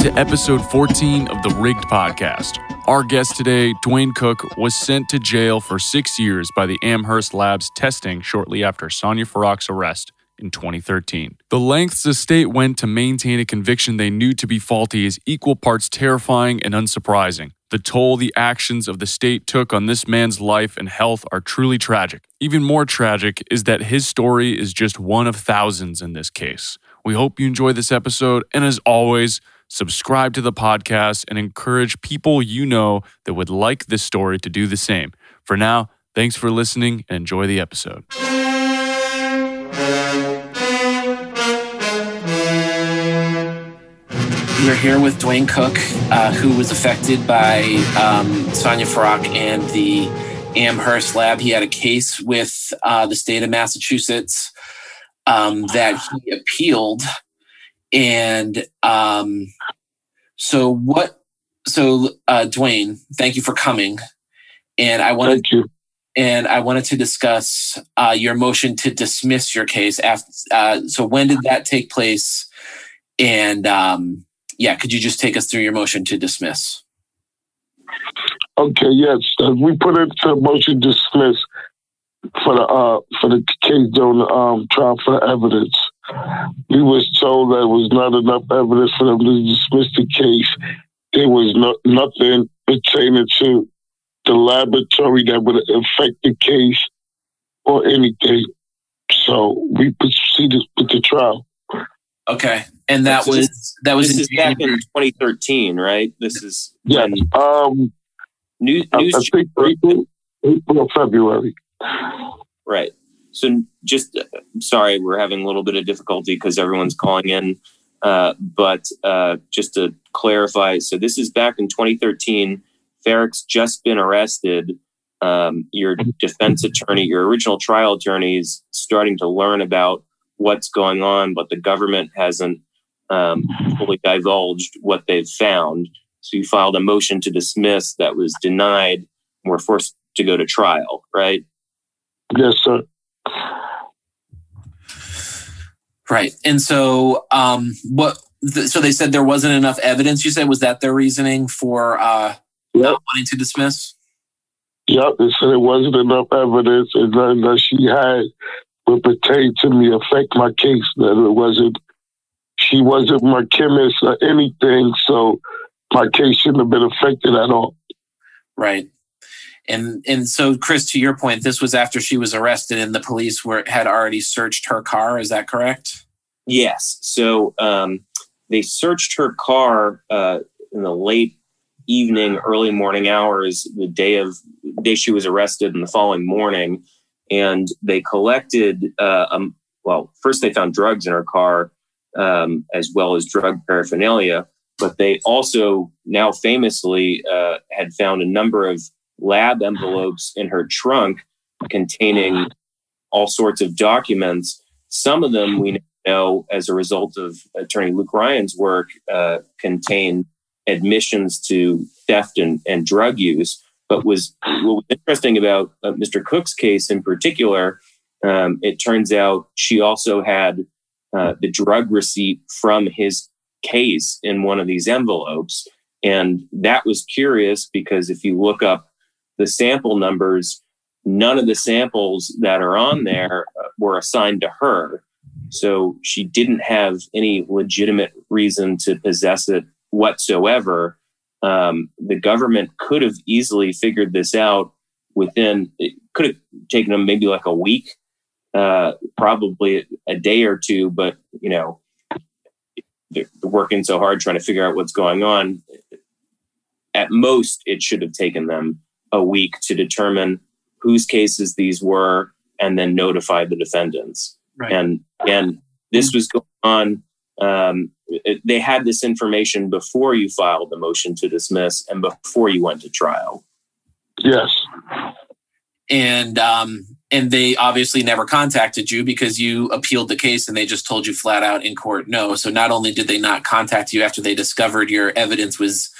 To episode 14 of the Rigged Podcast. Our guest today, Dwayne Cook, was sent to jail for six years by the Amherst Labs testing shortly after Sonja Farak's arrest in 2013. The lengths the state went to maintain a conviction they knew to be faulty is equal parts terrifying and unsurprising. The toll the actions of the state took on this man's life and health are truly tragic. Even more tragic is that his story is just one of thousands in this case. We hope you enjoy this episode, and as always, subscribe to the podcast and encourage people you know that would like this story to do the same. For now, thanks for listening and enjoy the episode. We're here with Dwayne Cook, uh, who was affected by um, Sonja Farak and the Amherst lab. He had a case with uh, the state of Massachusetts um, that he appealed. And um, so, what? So, uh, Dwayne, thank you for coming. And I wanted to, and I wanted to discuss uh, your motion to dismiss your case. After, uh, so, when did that take place? And um, yeah, could you just take us through your motion to dismiss? Okay, yes, uh, we put it to motion dismiss for the uh, for the case the um, trial for evidence. We was told that there was not enough evidence for them to dismiss the case. There was no, nothing pertaining to the laboratory that would affect the case or anything. So we proceeded with the trial. Okay, and that so was this, that was this in is back in 2013, right? This is yeah. Um, news. I, I think April, April or February. Right. So just uh, sorry, we're having a little bit of difficulty because everyone's calling in. Uh, but uh, just to clarify, so this is back in 2013. Farak's just been arrested. Um, your defense attorney, your original trial attorney, is starting to learn about what's going on, but the government hasn't um, fully divulged what they've found. So you filed a motion to dismiss that was denied. And we're forced to go to trial, right? Yes, sir. Right. And so, um, what? Th- so they said there wasn't enough evidence. You said was that their reasoning for uh, yep. not wanting to dismiss? Yep. They said it wasn't enough evidence, and then that she had would pertain to me affect my case. That it wasn't. She wasn't my chemist or anything, so my case shouldn't have been affected at all. Right. And and so, Chris, to your point, this was after she was arrested, and the police were had already searched her car. Is that correct? Yes. So um, they searched her car uh, in the late evening, early morning hours, the day of the day she was arrested, and the following morning, and they collected. Uh, um, well, first they found drugs in her car, um, as well as drug paraphernalia. But they also now famously uh, had found a number of lab envelopes in her trunk containing all sorts of documents. Some of them we know as a result of attorney Luke Ryan's work uh, contain admissions to theft and, and drug use. But was what was interesting about uh, Mr. Cook's case in particular, um, it turns out she also had uh, the drug receipt from his case in one of these envelopes. And that was curious because if you look up the sample numbers, none of the samples that are on there were assigned to her. So she didn't have any legitimate reason to possess it whatsoever. Um, the government could have easily figured this out within, it could have taken them maybe like a week, uh, probably a day or two, but you know, they're working so hard trying to figure out what's going on. At most, it should have taken them a week to determine whose cases these were and then notify the defendants. Right. And and this was going on. Um, it, they had this information before you filed the motion to dismiss and before you went to trial. Yes. And um, and they obviously never contacted you because you appealed the case and they just told you flat out in court no. So not only did they not contact you after they discovered your evidence was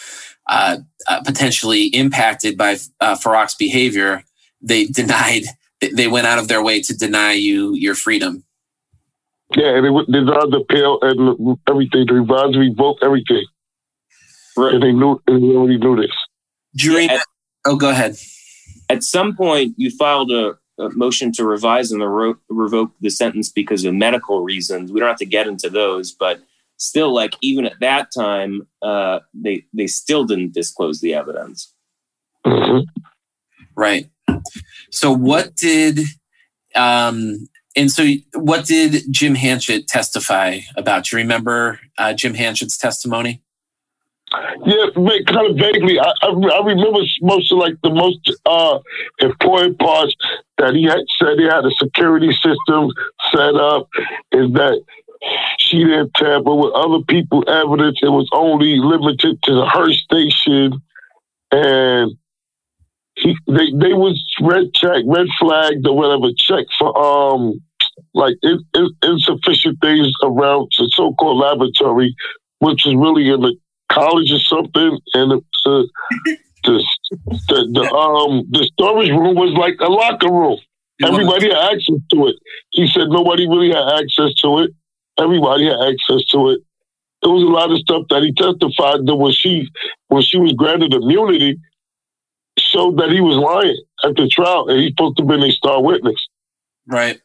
uh, uh, potentially impacted by uh, Farak's behavior, they denied. They went out of their way to deny you your freedom. Yeah, and they denied the appeal and everything. The revised, revoked everything. right. and they knew and they already knew this. During, yeah, oh, go ahead. At some point, you filed a, a motion to revise and revoke, revoke the sentence because of medical reasons. We don't have to get into those, but still, like even at that time, uh, they they still didn't disclose the evidence. Mm-hmm. Right. So, what did um, and so, what did Jim Hanchett testify about? Do you remember uh, Jim Hanchett's testimony? Yeah, kind of vaguely. I, I, I, remember most of like the most uh, important parts that he had said he had a security system set up, is that she didn't tamper with other people's evidence. It was only limited to her station, and he they they was red check, red flagged or whatever check for um like in, in, insufficient things around the so-called laboratory, which is really in the college or something, and the the, the, the, the um the storage room was like a locker room. Everybody had access to it. He said nobody really had access to it. Everybody had access to it. There was a lot of stuff that he testified that when she when she was granted immunity, showed that he was lying at the trial, and he's supposed to have been a star witness. Right.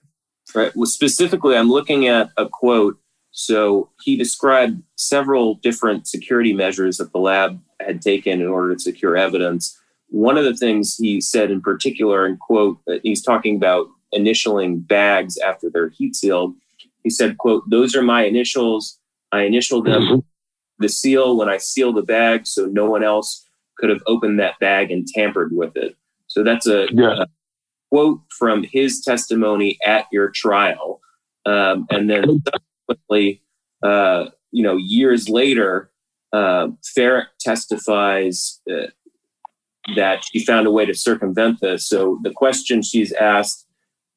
Right. Well, specifically, I'm looking at a quote. So he described several different security measures that the lab had taken in order to secure evidence. One of the things he said in particular, and quote, he's talking about initialing bags after they're heat sealed. He said, quote, those are my initials. I initialed them mm-hmm. the seal when I seal the bag so no one else could have opened that bag and tampered with it. So that's a, yeah. a quote from his testimony at your trial. Um, and then subsequently, uh, you know, years later, uh, Farak testifies uh, that she found a way to circumvent this. So the question she's asked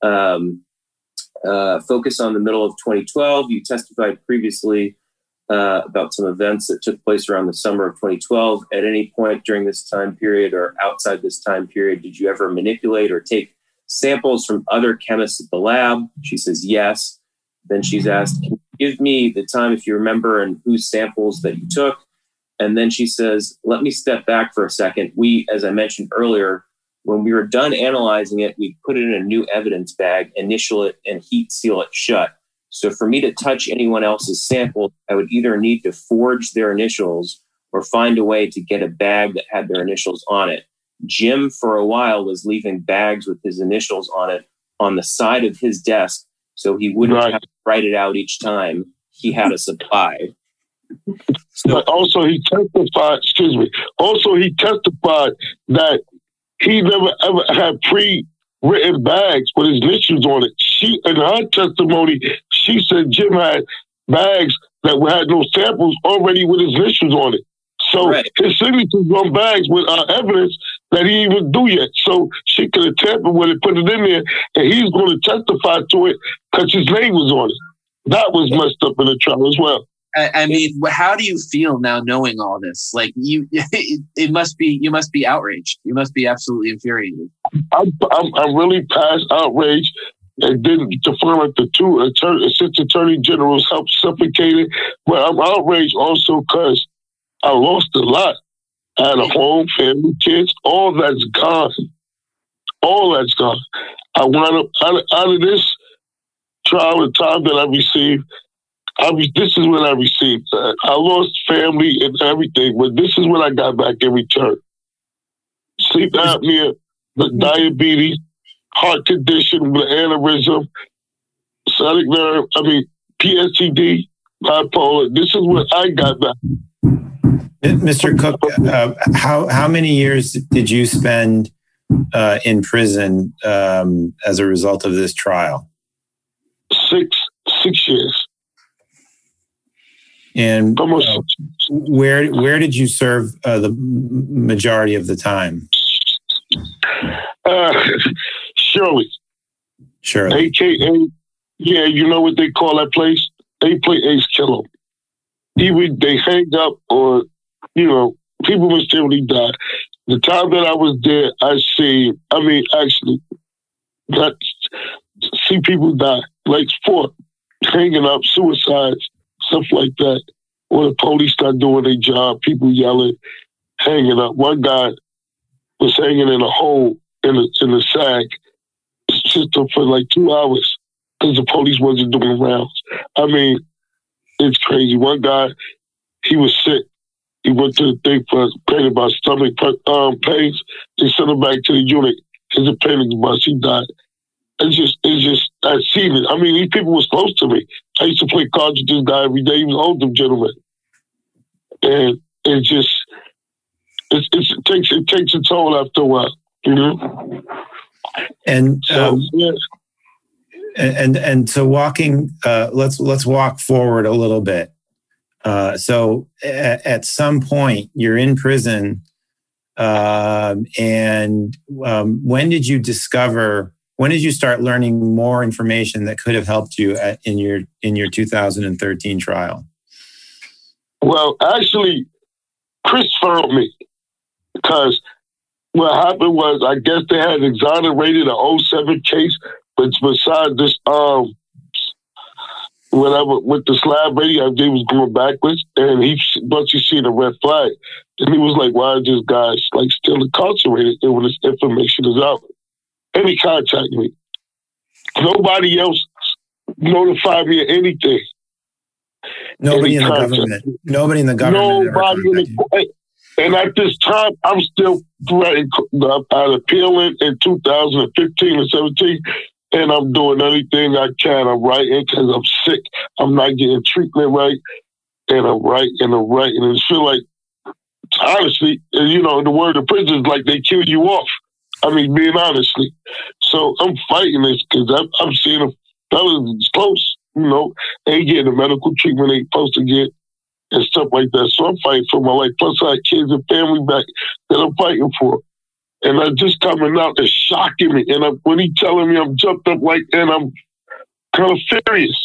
um, uh, focus on the middle of 2012. You testified previously uh, about some events that took place around the summer of 2012. At any point during this time period or outside this time period, did you ever manipulate or take samples from other chemists at the lab? She says yes. Then she's asked, Can you give me the time if you remember and whose samples that you took? And then she says, Let me step back for a second. We, as I mentioned earlier, when we were done analyzing it, we put it in a new evidence bag, initial it, and heat seal it shut. So for me to touch anyone else's sample, I would either need to forge their initials or find a way to get a bag that had their initials on it. Jim, for a while, was leaving bags with his initials on it on the side of his desk so he wouldn't right. have to write it out each time he had a supply. So, but also, he testified, excuse me, also, he testified that he never ever had pre written bags with his initials on it. She, in her testimony, she said Jim had bags that had no samples already with his initials on it. So right. his signatures on bags with uh, evidence that he even do yet. So she could have tampered with it, put it in there, and he's going to testify to it because his name was on it. That was messed up in the trial as well. I, I mean, how do you feel now knowing all this? Like you, it, it, must be you must be outraged. You must be absolutely infuriated. I'm, I'm, I'm really past outrage. And then to find out the two attorney, assistant attorney generals helped suffocate it. But I'm outraged also because I lost a lot. I had a home, family, kids. All that's gone. All that's gone. I wound up out of, out of this trial, the time that I received, I was, this is what I received. Uh, I lost family and everything, but this is what I got back in return. Sleep apnea, the diabetes, heart condition with aneurysm, sciatic nerve, I mean, PSTD, bipolar. This is what I got back. Mr. Cook, uh, how how many years did you spend uh, in prison um, as a result of this trial? Six six years. And uh, where where did you serve uh, the majority of the time? Uh, Shirley. Shirley. AKA, yeah, you know what they call that place? They play Ace Killer. Even they hang up or, you know, people mysteriously die. The time that I was there, I see, I mean, actually, got see people die, like sport, hanging up, suicides, stuff like that. When the police start doing their job, people yelling, hanging up. One guy was hanging in a hole in the in the sack system for like two hours because the police wasn't doing rounds. I mean, it's crazy. One guy, he was sick. He went to the thing for pain about stomach um, pains. They sent him back to the unit. His appendix bust. He died. It's just, it's just, I seen it. I mean, these people was close to me. I used to play cards with this guy every day. He was an older gentleman. And it just, it's, it's, it takes, it takes a toll after a while, you know? And, so, um, yeah. and, and so walking, uh, let's, let's walk forward a little bit. Uh, so at, at, some point you're in prison. Um, and um, when did you discover when did you start learning more information that could have helped you at, in your in your 2013 trial? Well, actually, Chris found me because what happened was I guess they had exonerated a 07 case, but besides this, um, whatever with the slab radio, they was going backwards, and he once you see the red flag, and he was like, "Why is this guy like still incarcerated And when this information is out?" And he contacted me. Nobody else notified me of anything. Nobody in the government. Nobody in the government. Nobody in the, and at this time, I'm still threatening at appealing in 2015 or 17, and I'm doing anything I can. I'm writing because I'm sick. I'm not getting treatment right, and I'm writing and I'm writing. And it feel like, honestly, you know, the word of prison is like they kill you off. I mean, being honestly. So I'm fighting this because I'm, I'm seeing a fellas close, you know, ain't getting the medical treatment they supposed to get and stuff like that. So I'm fighting for my life. Plus, I have kids and family back that I'm fighting for. And I'm just coming out is shocking me. And I, when he telling me I'm jumped up like and I'm kind of furious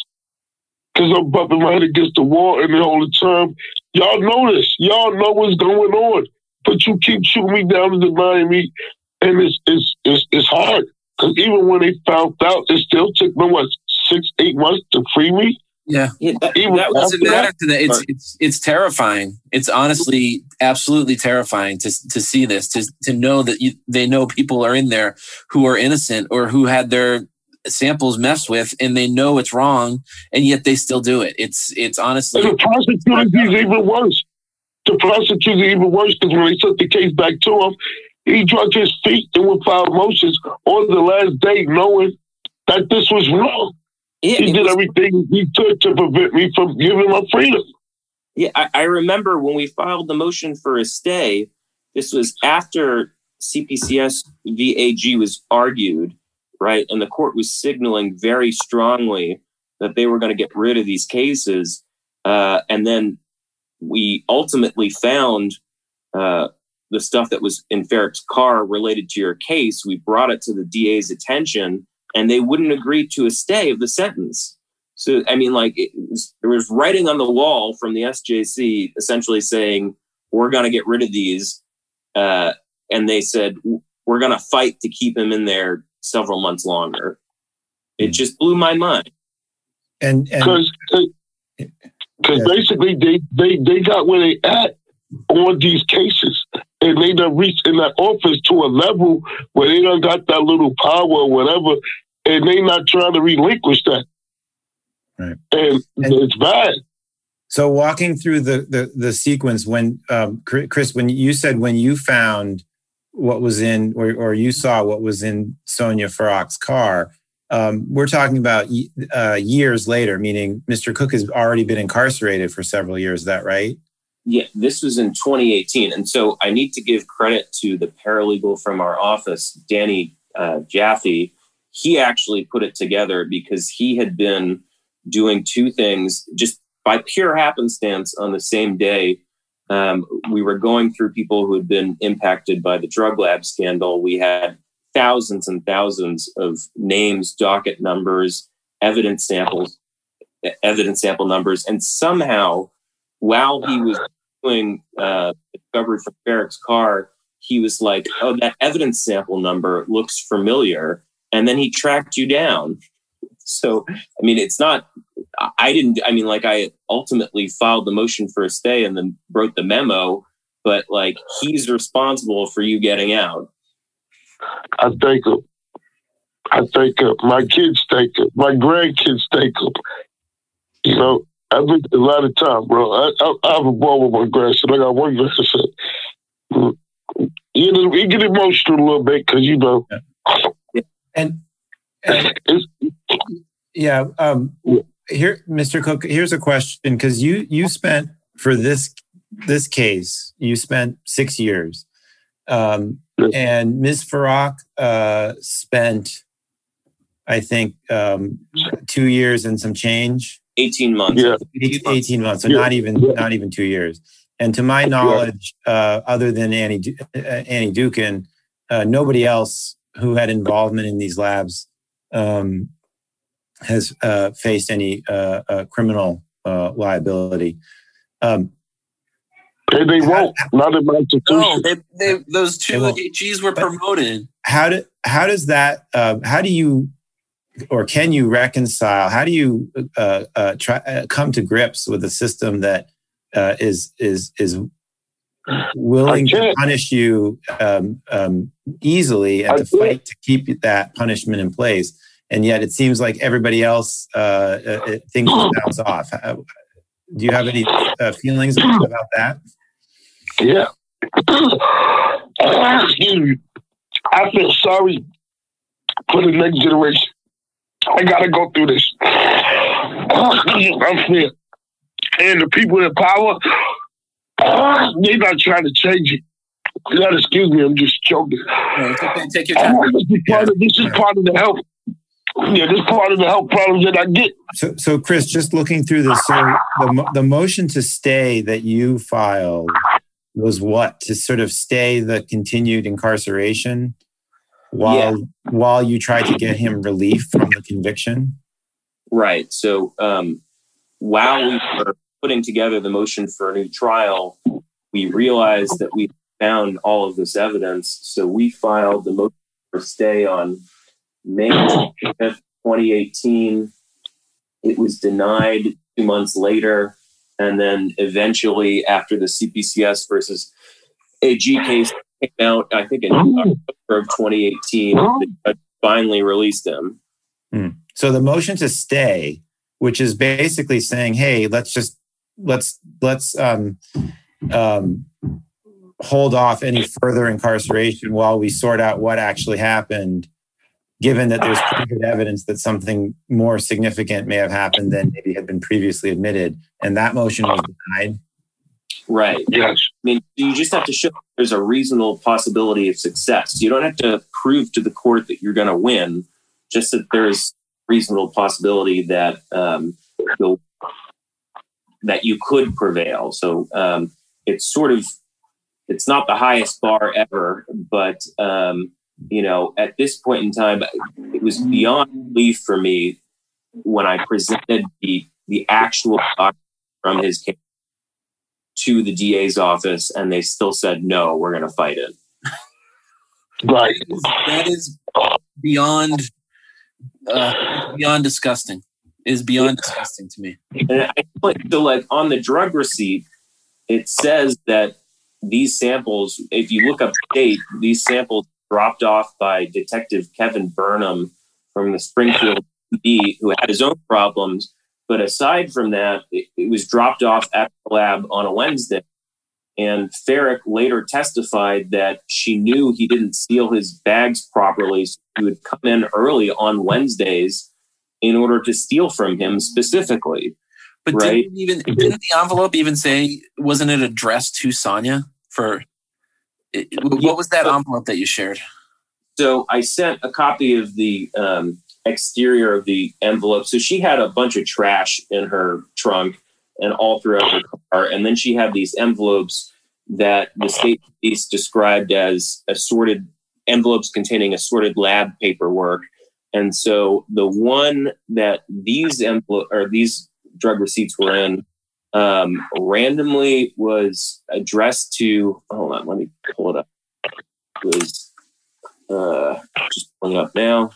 because I'm bumping my head against the wall and all the time. Y'all know this. Y'all know what's going on. But you keep shooting me down and denying me and it's it's it's, it's hard because even when they found out, it still took them what six eight months to free me. Yeah, yeah that, that doesn't matter that. It's it's it's terrifying. It's honestly absolutely terrifying to to see this to to know that you, they know people are in there who are innocent or who had their samples messed with and they know it's wrong and yet they still do it. It's it's honestly and the prosecutor is even worse. The prosecutor is even worse because when they took the case back to him, he drug his feet and would file motions on the last day, knowing that this was wrong. Yeah, he did was, everything he could to prevent me from giving my freedom. Yeah, I, I, remember when we filed the motion for a stay. This was after CPCS VAG was argued, right? And the court was signaling very strongly that they were going to get rid of these cases. Uh, and then we ultimately found uh, the stuff that was in Farak's car related to your case, we brought it to the DA's attention and they wouldn't agree to a stay of the sentence. So, I mean, like, was, there was writing on the wall from the SJC essentially saying, we're going to get rid of these. Uh, and they said, we're going to fight to keep him in there several months longer. It hmm. just blew my mind. And because because basically they, they, they got where they at on these cases and they done reached in that office to a level where they done got that little power or whatever, and they not trying to relinquish that. Right. And, and it's bad. So walking through the the, the sequence when um, Chris, when you said when you found what was in or, or you saw what was in Sonja Farak's car, um, we're talking about uh, years later, meaning Mr. Cook has already been incarcerated for several years. Is that right? Yeah, this was in 2018. And so I need to give credit to the paralegal from our office, Danny uh, Jaffe. He actually put it together because he had been doing two things just by pure happenstance on the same day. Um, we were going through people who had been impacted by the drug lab scandal. We had thousands and thousands of names, docket numbers, evidence samples, evidence sample numbers, and somehow while he was doing uh, discovery from Farak's car, he was like, "Oh, that evidence sample number looks familiar," and then he tracked you down so, I mean, it's not, I didn't, I mean, like, I ultimately filed the motion for a stay and then wrote the memo, but like, he's responsible for you getting out. I thank him. I thank him. My kids thank him. My grandkids thank him. You know, I've been a lot of time, bro. I, I, I have a ball with my grandson. I got one grandson. You know, you get emotional a little bit because you know. And, and yeah, um, here, Mr. Cook. Here's a question because you you spent for this this case you spent six years, um, and Ms. Farak uh, spent, I think, um, two years and some change. 18 months. Yeah. 18 months, so Yeah. not even Yeah. not even two years. And to my knowledge, uh, other than Annie uh, Annie Dookhan, uh, nobody else who had involvement in these labs um, has uh, faced any uh, uh, criminal uh, liability. Um, And they won't. Not in my institution. No, they, they, those two They. AGs were But- promoted. how do how does that uh, how do you or can you reconcile how do you uh, uh, try uh, come to grips with a system that uh, is is is willing to punish you um, um, easily and I to fight to keep that punishment in place and yet it seems like everybody else uh, uh, it- things bounce off do you have any uh, feelings about that Yeah. Excuse me. I feel sorry for the next generation. I gotta go through this. I'm fear. And the people in power, they're not trying to change it. You excuse me, I'm just joking. No, it's okay. Take your time. This is part of, this is part of the health. Yeah, this is part of the health problems that I get. So, so Chris, just looking through this, so the the motion to stay that you filed was what to sort of stay the continued incarceration while while you tried to get him relief from the conviction. Right. So um, while we were putting together the motion for a new trial, we realized that we found all of this evidence. So we filed the motion for stay on May 25th, 2018. It was denied two months later. And then eventually, after the CPCS versus AG case came out, I think in October of 2018, the judge finally released him. So the motion to stay, which is basically saying, "Hey, let's just let's let's um, um, hold off any further incarceration while we sort out what actually happened." Given that there's pretty good evidence that something more significant may have happened than maybe had been previously admitted, and that motion was denied. Right. Yes. I mean, you just have to show there's a reasonable possibility of success. You don't have to prove to the court that you're going to win, just that there's reasonable possibility that um, you'll, that you could prevail. So um, it's sort of it's not the highest bar ever, but um, you know, at this point in time, it was beyond belief for me when I presented the the actual from his case to the DA's office, and they still said no, we're going to fight it. Right. That is beyond uh, beyond disgusting. Is beyond disgusting to me. And I like so like on the drug receipt, it says that these samples, if you look up date, these samples dropped off by Detective Kevin Burnham from the Springfield PD, who had his own problems. But aside from that, it, it was dropped off at the lab on a Wednesday. And Farak later testified that she knew he didn't seal his bags properly. So he would come in early on Wednesdays in order to steal from him specifically. But Right. didn't even didn't the envelope even say wasn't it addressed to Sonia for it, what was that envelope that you shared? So I sent a copy of the um, exterior of the envelope. So she had a bunch of trash in her trunk and all throughout her car. And then she had these envelopes that the state police described as assorted envelopes containing assorted lab paperwork. And so the one that these envelope or these drug receipts were in um, randomly was addressed to. Hold on, let me pull it up. It was uh, just pulling it up now.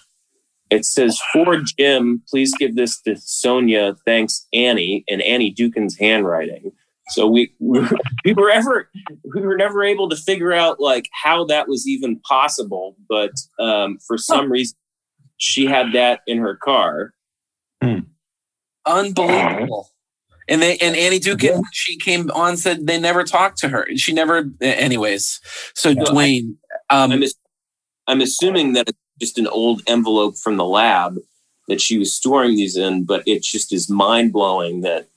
It says for Jim, please give this to Sonja. Thanks, Annie, in Annie Dookhan's handwriting. So we we were ever we were never able to figure out like how that was even possible, but um, for some reason she had that in her car. Hmm. Unbelievable. And they and Annie Dukin, she came on said they never talked to her. She never, anyways. So yeah. Dwayne, um, I'm, I'm assuming that it's just an old envelope from the lab that she was storing these in, but it just is mind blowing that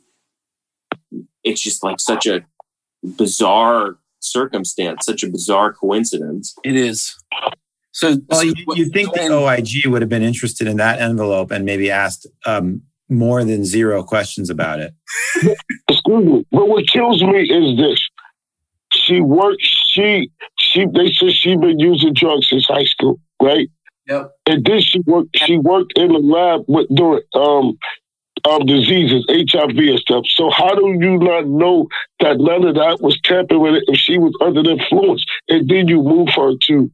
it's just like such a bizarre circumstance, such a bizarre coincidence. It is. So, well, you, you think the OIG would have been interested in that envelope and maybe asked um, more than zero questions about it. Excuse me, but what kills me is this: she worked. She she. They said she been using drugs since high school, right? Yep. And then she worked. She worked in the lab with doing um um, diseases, HIV and stuff. So how do you not know that none of that was tampering with it if she was under the influence? And then you move her to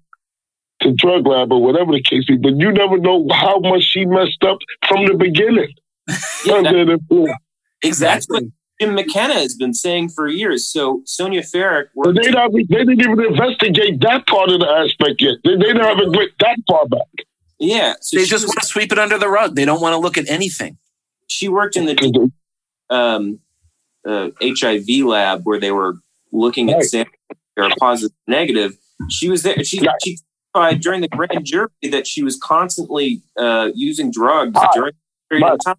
to drug lab or whatever the case be. But you never know how much she messed up from the beginning. yeah, exactly. Jim McKenna has been saying for years. So Sonja Farak. They, not, they didn't even investigate that part of the aspect yet. They, they haven't went that far back. Yeah. So they just was, want to sweep it under the rug. They don't want to look at anything she worked in the um, uh, HIV lab where they were looking at samples that are positive, negative. She was there. She, she testified during the grand jury that she was constantly uh, using drugs during the period of time.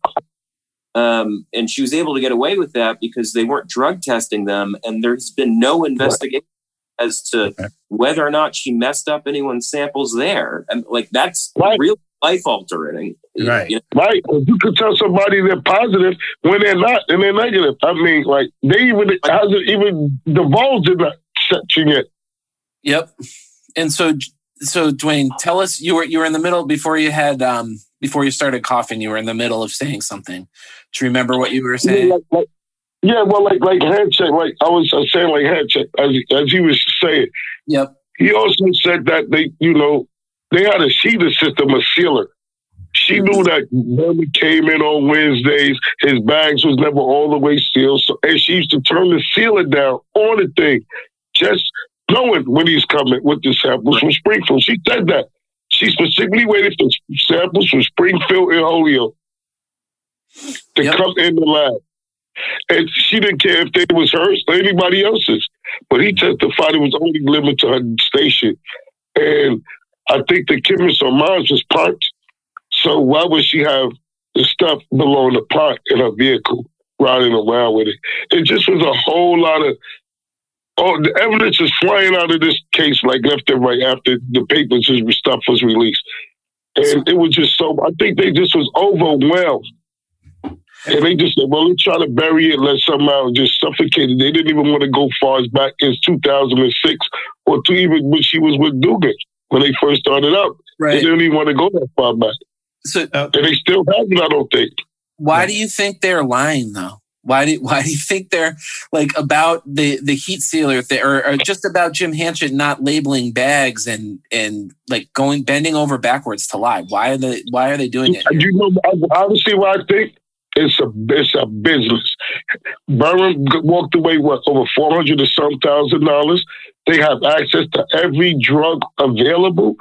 Um, and she was able to get away with that because they weren't drug testing them, and there's been no investigation as to whether or not she messed up anyone's samples there. And like that's right. real life altering. Right. You know? Right. You could tell somebody they're positive when they're not and they're negative. I mean, like they even hasn't even divulged in that section yet. Yep. And so so Dwayne, tell us you were you were in the middle before you had um before you started coughing, you were in the middle of saying something. Do you remember what you were saying? Yeah, like, like, yeah well like like handshake, like I was saying like handshake as as he was saying. Yep. He also said that they, you know, they had a sheeter system, a sealer. She knew that Burnham came in on Wednesdays. His bags was never all the way sealed. So, and she used to turn the sealer down on the thing, just knowing when he's coming with the samples from Springfield. She said that. She specifically waited for samples from Springfield and Holyoke to yep. come in the lab. And she didn't care if they was hers or anybody else's. But he testified it was only limited to her station. And I think the chemist on Mars was parked. So why would she have the stuff below the park in her vehicle, riding around with it? It just was a whole lot of oh, the evidence is flying out of this case like left and right after the papers and stuff was released. And it was just so I think they just was overwhelmed. And they just said, well, let's try to bury it, let somehow just suffocate it. They didn't even want to go far as back as 2006 or to even when she was with Dugan when they first started out. Right. They didn't even want to go that far back. So, uh, and they still haven't, I don't think. Why do you think they're lying though? Why do why do you think they're like about the the heat sealer th- or, or, just about Jim Hanchett not labeling bags and and like going bending over backwards to lie? Why are they why are they doing it? You know, honestly, what I think it's a it's a business. Burnham walked away what over four hundred or some thousand dollars. They have access to every drug available.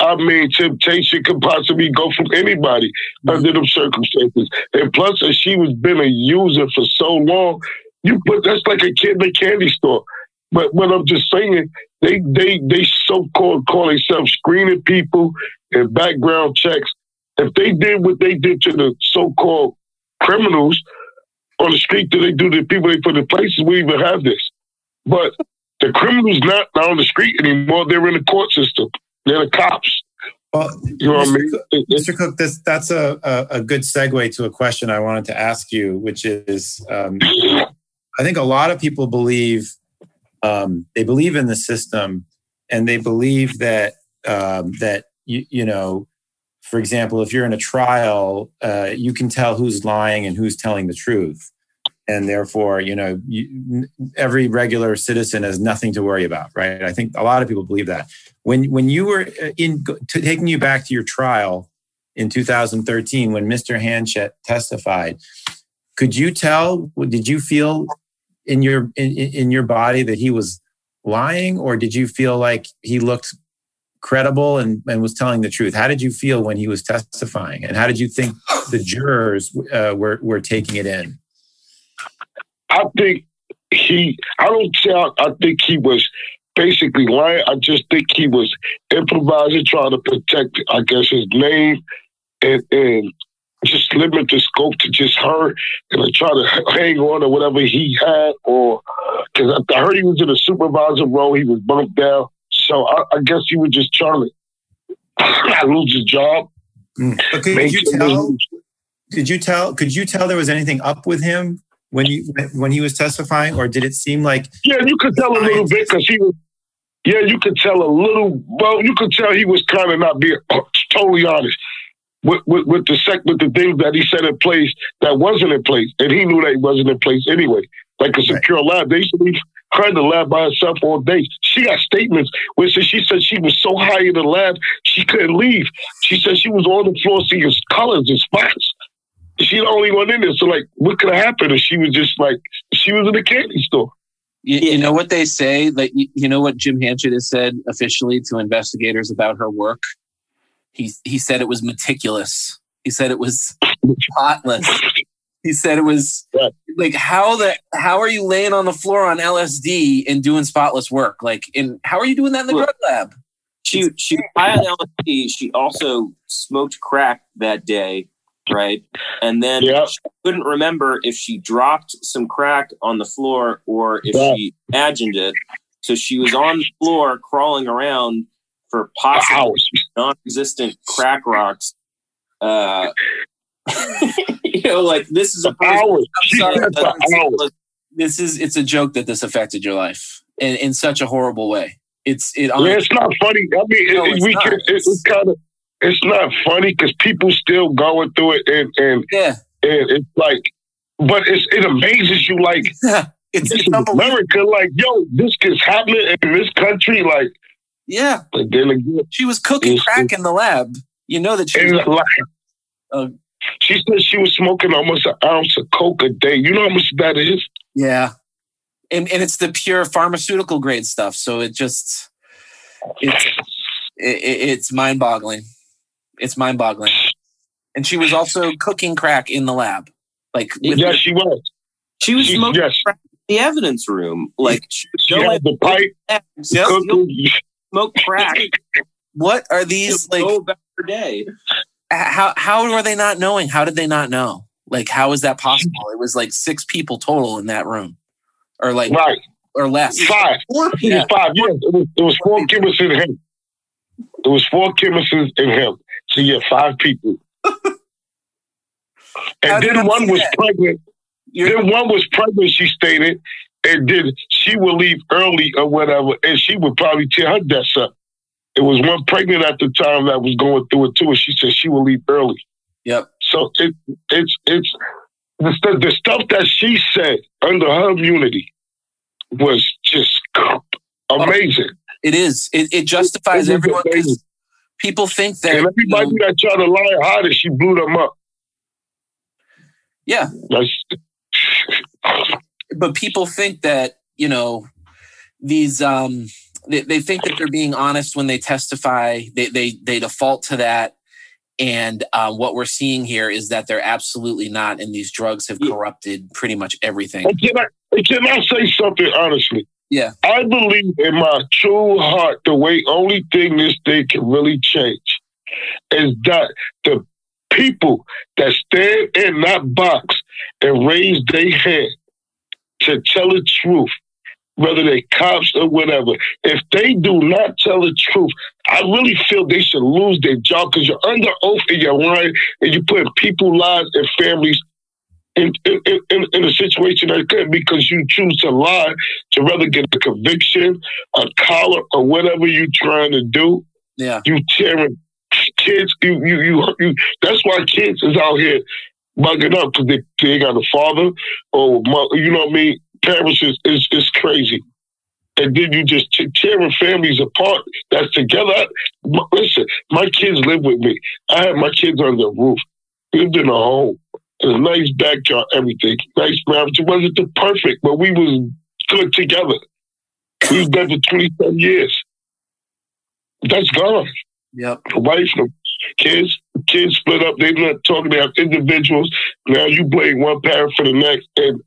I mean, temptation could possibly go from anybody mm-hmm. under them circumstances. And plus, as she was been a user for so long, you put that's like a kid in a candy store. But what I'm just saying, they they they so called call themselves screening people and background checks. If they did what they did to the so called criminals on the street that they do to the people they put in places, we even have this. But the criminals not on the street anymore. They're in the court system. They're the cops. Well, you know Mr. what I mean? Cook, Mr. Cook, this, that's a, a, a, good segue to a question I wanted to ask you, which is um, I think a lot of people believe um, they believe in the system and they believe that um, that you, you know for example if you're in a trial uh, you can tell who's lying and who's telling the truth and therefore you know you, every regular citizen has nothing to worry about right i think a lot of people believe that when when you were uh, in to, taking you back to your trial in 2013 when Mr. Hanchett testified. Could you tell? Did you feel in your in, in your body that he was lying, or did you feel like he looked credible and, and was telling the truth? How did you feel when he was testifying, and how did you think the jurors uh, were were taking it in? I think he. I don't tell. I think he was basically lying. I just think he was improvising, trying to protect, I guess, his name and, and just limit the scope to just her and I try to hang on to whatever he had or because I, heard he was in a supervisor role, he was bumped down. So I, I guess he was just trying to lose his job. Mm. But could you tell? Could you tell? Could you tell there was anything up with him when you when he was testifying, or did it seem like? Yeah, you could tell a little bit because he was. Yeah, you could tell a little. Well, you could tell he was kind of not being totally honest with, with, with the sec with the things that he said in place that wasn't in place, and he knew that he wasn't in place anyway. Like a secure right. lab, they used to leave her in the lab by herself all day. She got statements where she said she was so high in the lab she couldn't leave. She said she was on the floor seeing colors and spots. She's the only one in there. So like, what could have happened if she was just like she was in a candy store? You, you, know what they say? Like you, you know what Jim Hanchett has said officially to investigators about her work. He he said it was meticulous. He said it was spotless. He said it was like how the how are you laying on the floor on LSD and doing spotless work? Like, in how are you doing that in the drug lab? She she high on LSD. She also smoked crack that day, right? And then yep. she couldn't remember if she dropped some crack on the floor or if she imagined it. So she was on the floor crawling around for possible non-existent crack rocks. Uh, you know, like this is a hours. This is it's a joke that this affected your life in, in such a horrible way. It's it. Yeah, it's not funny. I mean, no, it, we not. can. It, it's kind of. It's not funny because people still going through it, and and yeah, and it's like, but it's it amazes you. Like, it's, it's America. Like, yo, this is happening in this country. Like, yeah. But then again, she was cooking crack in the lab. You know that she in was, the lab. Uh, she said she was smoking almost an ounce of coke a day. You know how much that is? Yeah. And and it's the pure pharmaceutical grade stuff. So it just it's it, it's mind boggling. It's mind boggling. And she was also cooking crack in the lab. Like yes, she was. She was She's, smoking yes. crack in the evidence room. Like she, she had the pipe, smoke crack. what are these like? Go about her day. How how are they not knowing? How did they not know? Like, how is that possible? It was like six people total in that room, or like right or less. Five. Four people. Yeah. Five. Yeah, it was, it was four chemists in him. It was four chemists in him. So yeah, five people. and then one was that? pregnant. You're- then one was pregnant. She stated, and then she would leave early or whatever, and she would probably tear her desk up. It was one pregnant at the time that was going through it too, and she said she would leave early. Yep. So it, it's it's the, the stuff that she said under her immunity was just oh. amazing. It is. It, it justifies it everyone. People think that and everybody you know, that tried to lie harder, she blew them up. Yeah. But people think that you know these um they, they think that they're being honest when they testify. They they, they default to that. And uh, what we're seeing here is that they're absolutely not and these drugs have corrupted pretty much everything. Can I, can I say something honestly yeah i believe in my true heart the way only thing this thing can really change is that the people that stand in that box and raise their hand to tell the truth, whether they cops or whatever. If they do not tell the truth, I really feel they should lose their job because you're under oath and you're lying and you're putting people's lives and families in, in, in, in, a situation like that could because you choose to lie to rather get a conviction, a collar, or whatever you're trying to do. Yeah. You tearing kids, you, you, you, you, that's why kids is out here bugging up because they, they got a father or mother, you know what I mean. Parents is is, is crazy, and then you just tearing families apart. That's together. my Listen, my kids live with me. I had my kids on the roof. Lived in a home. A nice backyard, everything. Nice marriage. It wasn't the perfect, but we was good together. We was there for 27 years. That's gone. Yep. The wife, the kids, kids split up. They're not talking. about individuals. Now you blame one parent for the next, and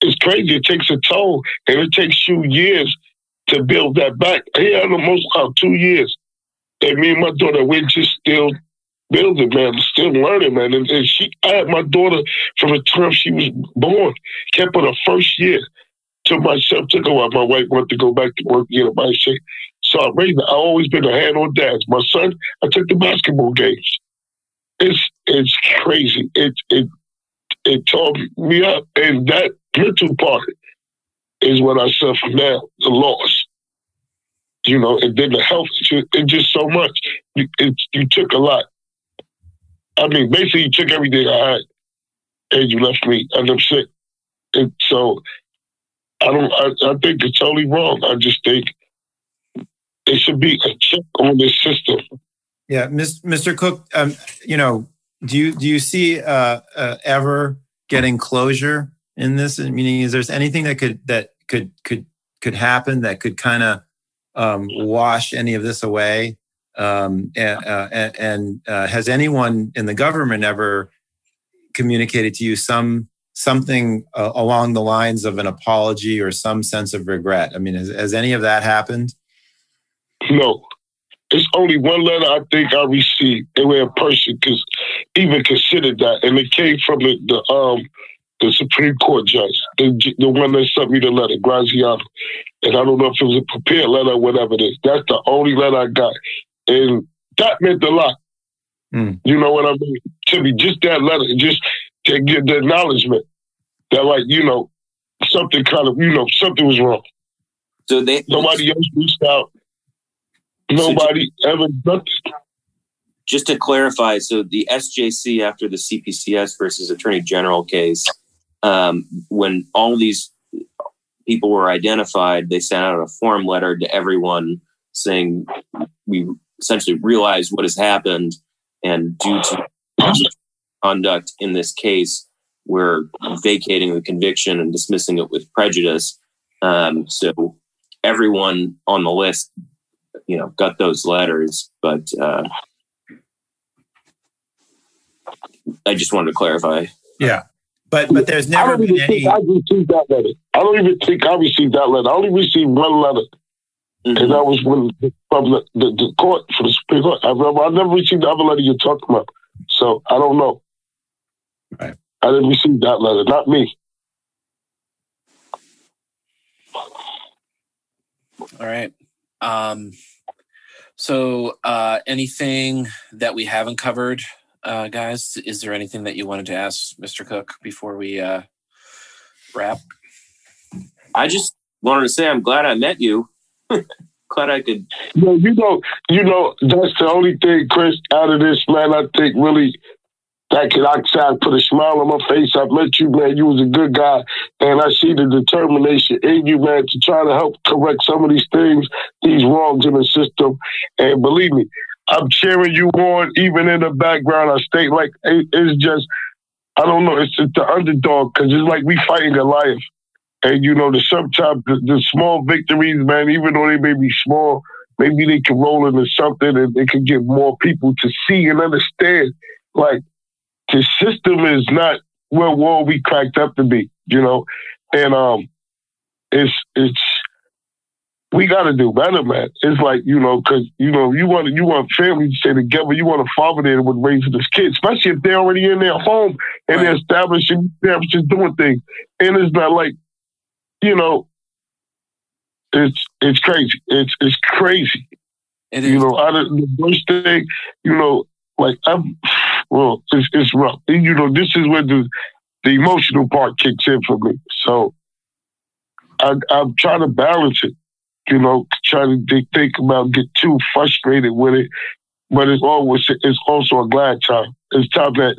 it's crazy. It takes a toll, and it takes you years to build that back. Here, the most about two years, and me and my daughter, we're just still building, man, still learning, man. And, and she, I had my daughter from the time she was born, kept her the first year to myself, took her while my wife went to go back to work, get a shape. So I raised, I always been a hand on dad. My son, I took the basketball games. It's it's crazy. It it it tore me up, and that mental part is what I suffer now, the loss. You know, and then the health, it's just so much. It, it, you took a lot. I mean, basically, you took everything I had, and you left me, and I'm sick. And so, I don't. I, I think it's totally wrong. I just think it should be a check on this system. Yeah, Mr. Cook. Um, you know, do you do you see uh, uh, ever getting closure in this? Meaning, is there anything that could that could could could happen that could kind of um, wash any of this away? Um, and, uh, and uh, has anyone in the government ever communicated to you some something uh, along the lines of an apology or some sense of regret? I mean, has, has any of that happened? No. It's only one letter I think I received. They were a person because even considered that, and it came from the, the um the Supreme Court judge, the the one that sent me the letter, Graziano. And I don't know if it was a prepared letter or whatever it is. That's the only letter I got, and that meant a lot. Mm. You know what I mean? To be just that letter, just to get the acknowledgement that, like, you know, something kind of, you know, something was wrong. So they nobody else reached out. Nobody so ever done it. Just to clarify, so the SJC after the CPCS versus Attorney General case, um, when all these people were identified, they sent out a form letter to everyone saying we essentially realize what has happened, and due to conduct in this case, we're vacating the conviction and dismissing it with prejudice. Um, so everyone on the list you know got those letters, but uh, I just wanted to clarify. Yeah, but but there's never been any. I received that letter. I don't even think I received that letter. I only received one letter, mm-hmm. and that was when from the, the, the court from the Supreme Court. I, I never received the other letter you're talking about, so I don't know. Right. I didn't receive that letter. Not me. All right. Um, so, uh, anything that we haven't covered, uh, guys? Is there anything that you wanted to ask Mr. Cook before we uh, wrap? I just wanted to say I'm glad I met you. glad I could. No, you know, you know, that's the only thing, Chris, out of this, man. I think really that could outside put a smile on my face. I've met you, man. You was a good guy. And I see the determination in you, man, to try to help correct some of these things, these wrongs in the system. And believe me, I'm cheering you on, even in the background. I stay like, it's just, I don't know, it's, it's the underdog because it's like we fighting Goliath. And, you know, the sometimes the, the small victories, man, even though they may be small, maybe they can roll into something and they can get more people to see and understand. Like, the system is not what what we cracked up to be, you know, and um, it's it's we got to do better, man. It's like you know, because you know, you want you want family to stay together. You want a father there with raising his kids, especially if they're already in their home and right. they're establishing, they're just doing things. And it's not like, you know, it's it's crazy. It's it's crazy. It. You know, out of the worst thing, you know, like I'm, well, it's, it's rough. And, you know, this is where the the emotional part kicks in for me. So I, I'm trying to balance it. You know, trying to think about get too frustrated with it, but it's always it's also a glad time. It's time that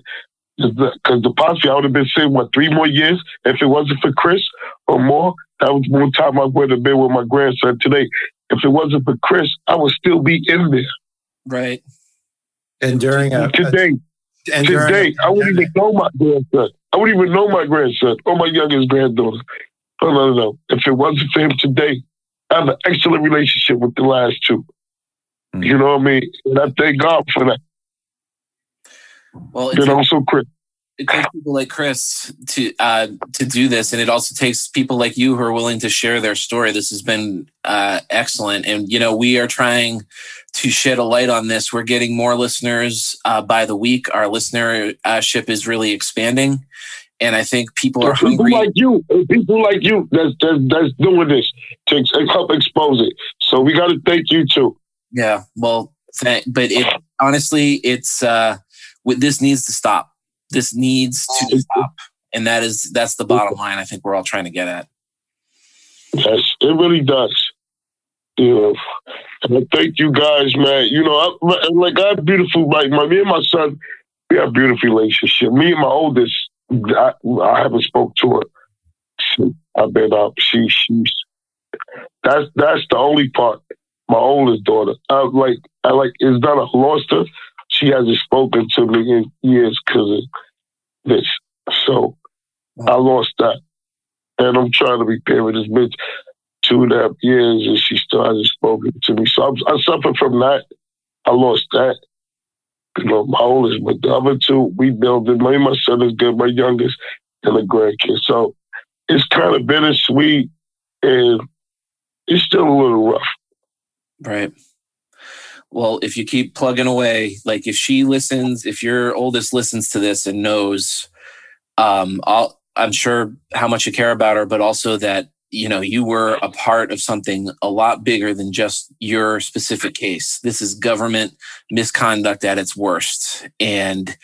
because the possibly I would have been saying what three more years if it wasn't for Chris or more. That was more time I would have been with my grandson today. If it wasn't for Chris, I would still be in there. Right. And during a today, a, and today, I wouldn't even know my grandson. I wouldn't even know my grandson or my youngest granddaughter. No, no, no. If it wasn't for him today, I have an excellent relationship with the last two. Mm-hmm. You know what I mean? And I thank God for that. Well, you know, so Chris. It takes people like Chris to uh, to do this, and it also takes people like you who are willing to share their story. This has been uh, excellent, and you know we are trying to shed a light on this. We're getting more listeners uh, by the week. Our listenership is really expanding, and I think people are people hungry. like you, people like you that's that's, that's doing this to help expose it. So we got to thank you too. Yeah, well, th- but it honestly, it's uh, this needs to stop. This needs to stop, and that is that's the bottom line. I think we're all trying to get at. Yes, it really does. You know, and I thank you guys, man. You know, I, like I have beautiful, like my me and my son, we have beautiful relationship. Me and my oldest, I, I haven't spoke to her. She, I've been up. She, she's that's that's the only part. My oldest daughter, I like, I like. It's not a lost her. She hasn't spoken to me in years because of this. So I lost that, and I'm trying to repair it. This bitch two and a half years, and she still hasn't spoken to me. So I'm, I suffer from that. I lost that. You know, my oldest, but the other two, we build it. My, my son is good, my youngest, and the grandkid. So it's kind of bittersweet, and it's still a little rough. Right. Well, if you keep plugging away, like if she listens, if your oldest listens to this and knows, um, I'll, I'm sure how much you care about her, but also that you know you were a part of something a lot bigger than just your specific case. This is government misconduct at its worst. And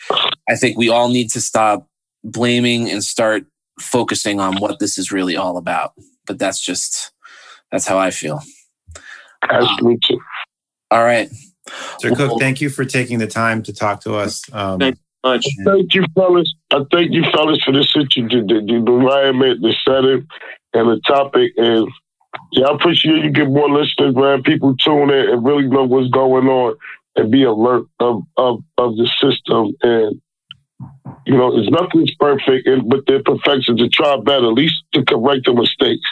i think we all need to stop blaming and start focusing on what this is really all about. But that's just that's how i feel. Um, all right sir well, cook thank you for taking the time to talk to us um, thank you much. Thank you, fellas. I thank you, fellas, for the situation, the, the environment, the setting and the topic. And yeah, I appreciate you get more listeners, man. People tune in and really know what's going on and be alert of of, of the system. And you know, it's nothing's perfect, and but their perfection to try better, at least to correct the mistakes.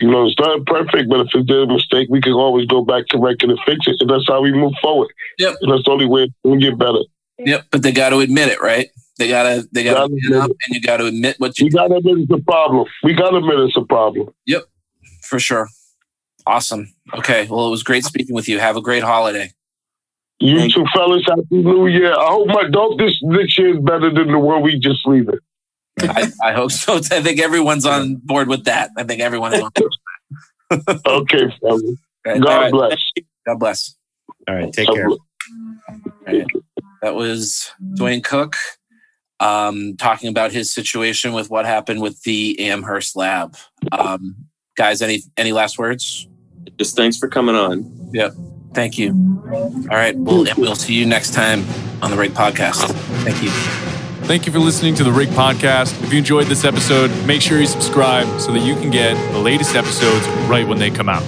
You know, it's not perfect, but if it's a mistake, we can always go back, correct it, and fix it. And that's how we move forward. Yep. And that's the only way we get better. Yep. But they got to admit it, right? They gotta they gotta, gotta up and you gotta admit what you We gotta admit it's a problem. We gotta admit it's a problem. Yep. For sure. Awesome. Okay. Well it was great speaking with you. Have a great holiday. You Thank too, fellas. Happy New Year. I hope my dog this this year is better than the one we just leave it. I, I, hope so. I think everyone's on board with that. I think everyone is on board okay, fellas. Right. God right. bless. God bless. All right. Take God care. Right. That was Dwayne Cook um, talking about his situation with what happened with the Amherst lab. Um, guys, any any last words? Just thanks for coming on. Yep. Thank you. All right. We'll, we'll see you next time on the Rig Podcast. Thank you. Thank you for listening to the Rig Podcast. If you enjoyed this episode, make sure you subscribe so that you can get the latest episodes right when they come out.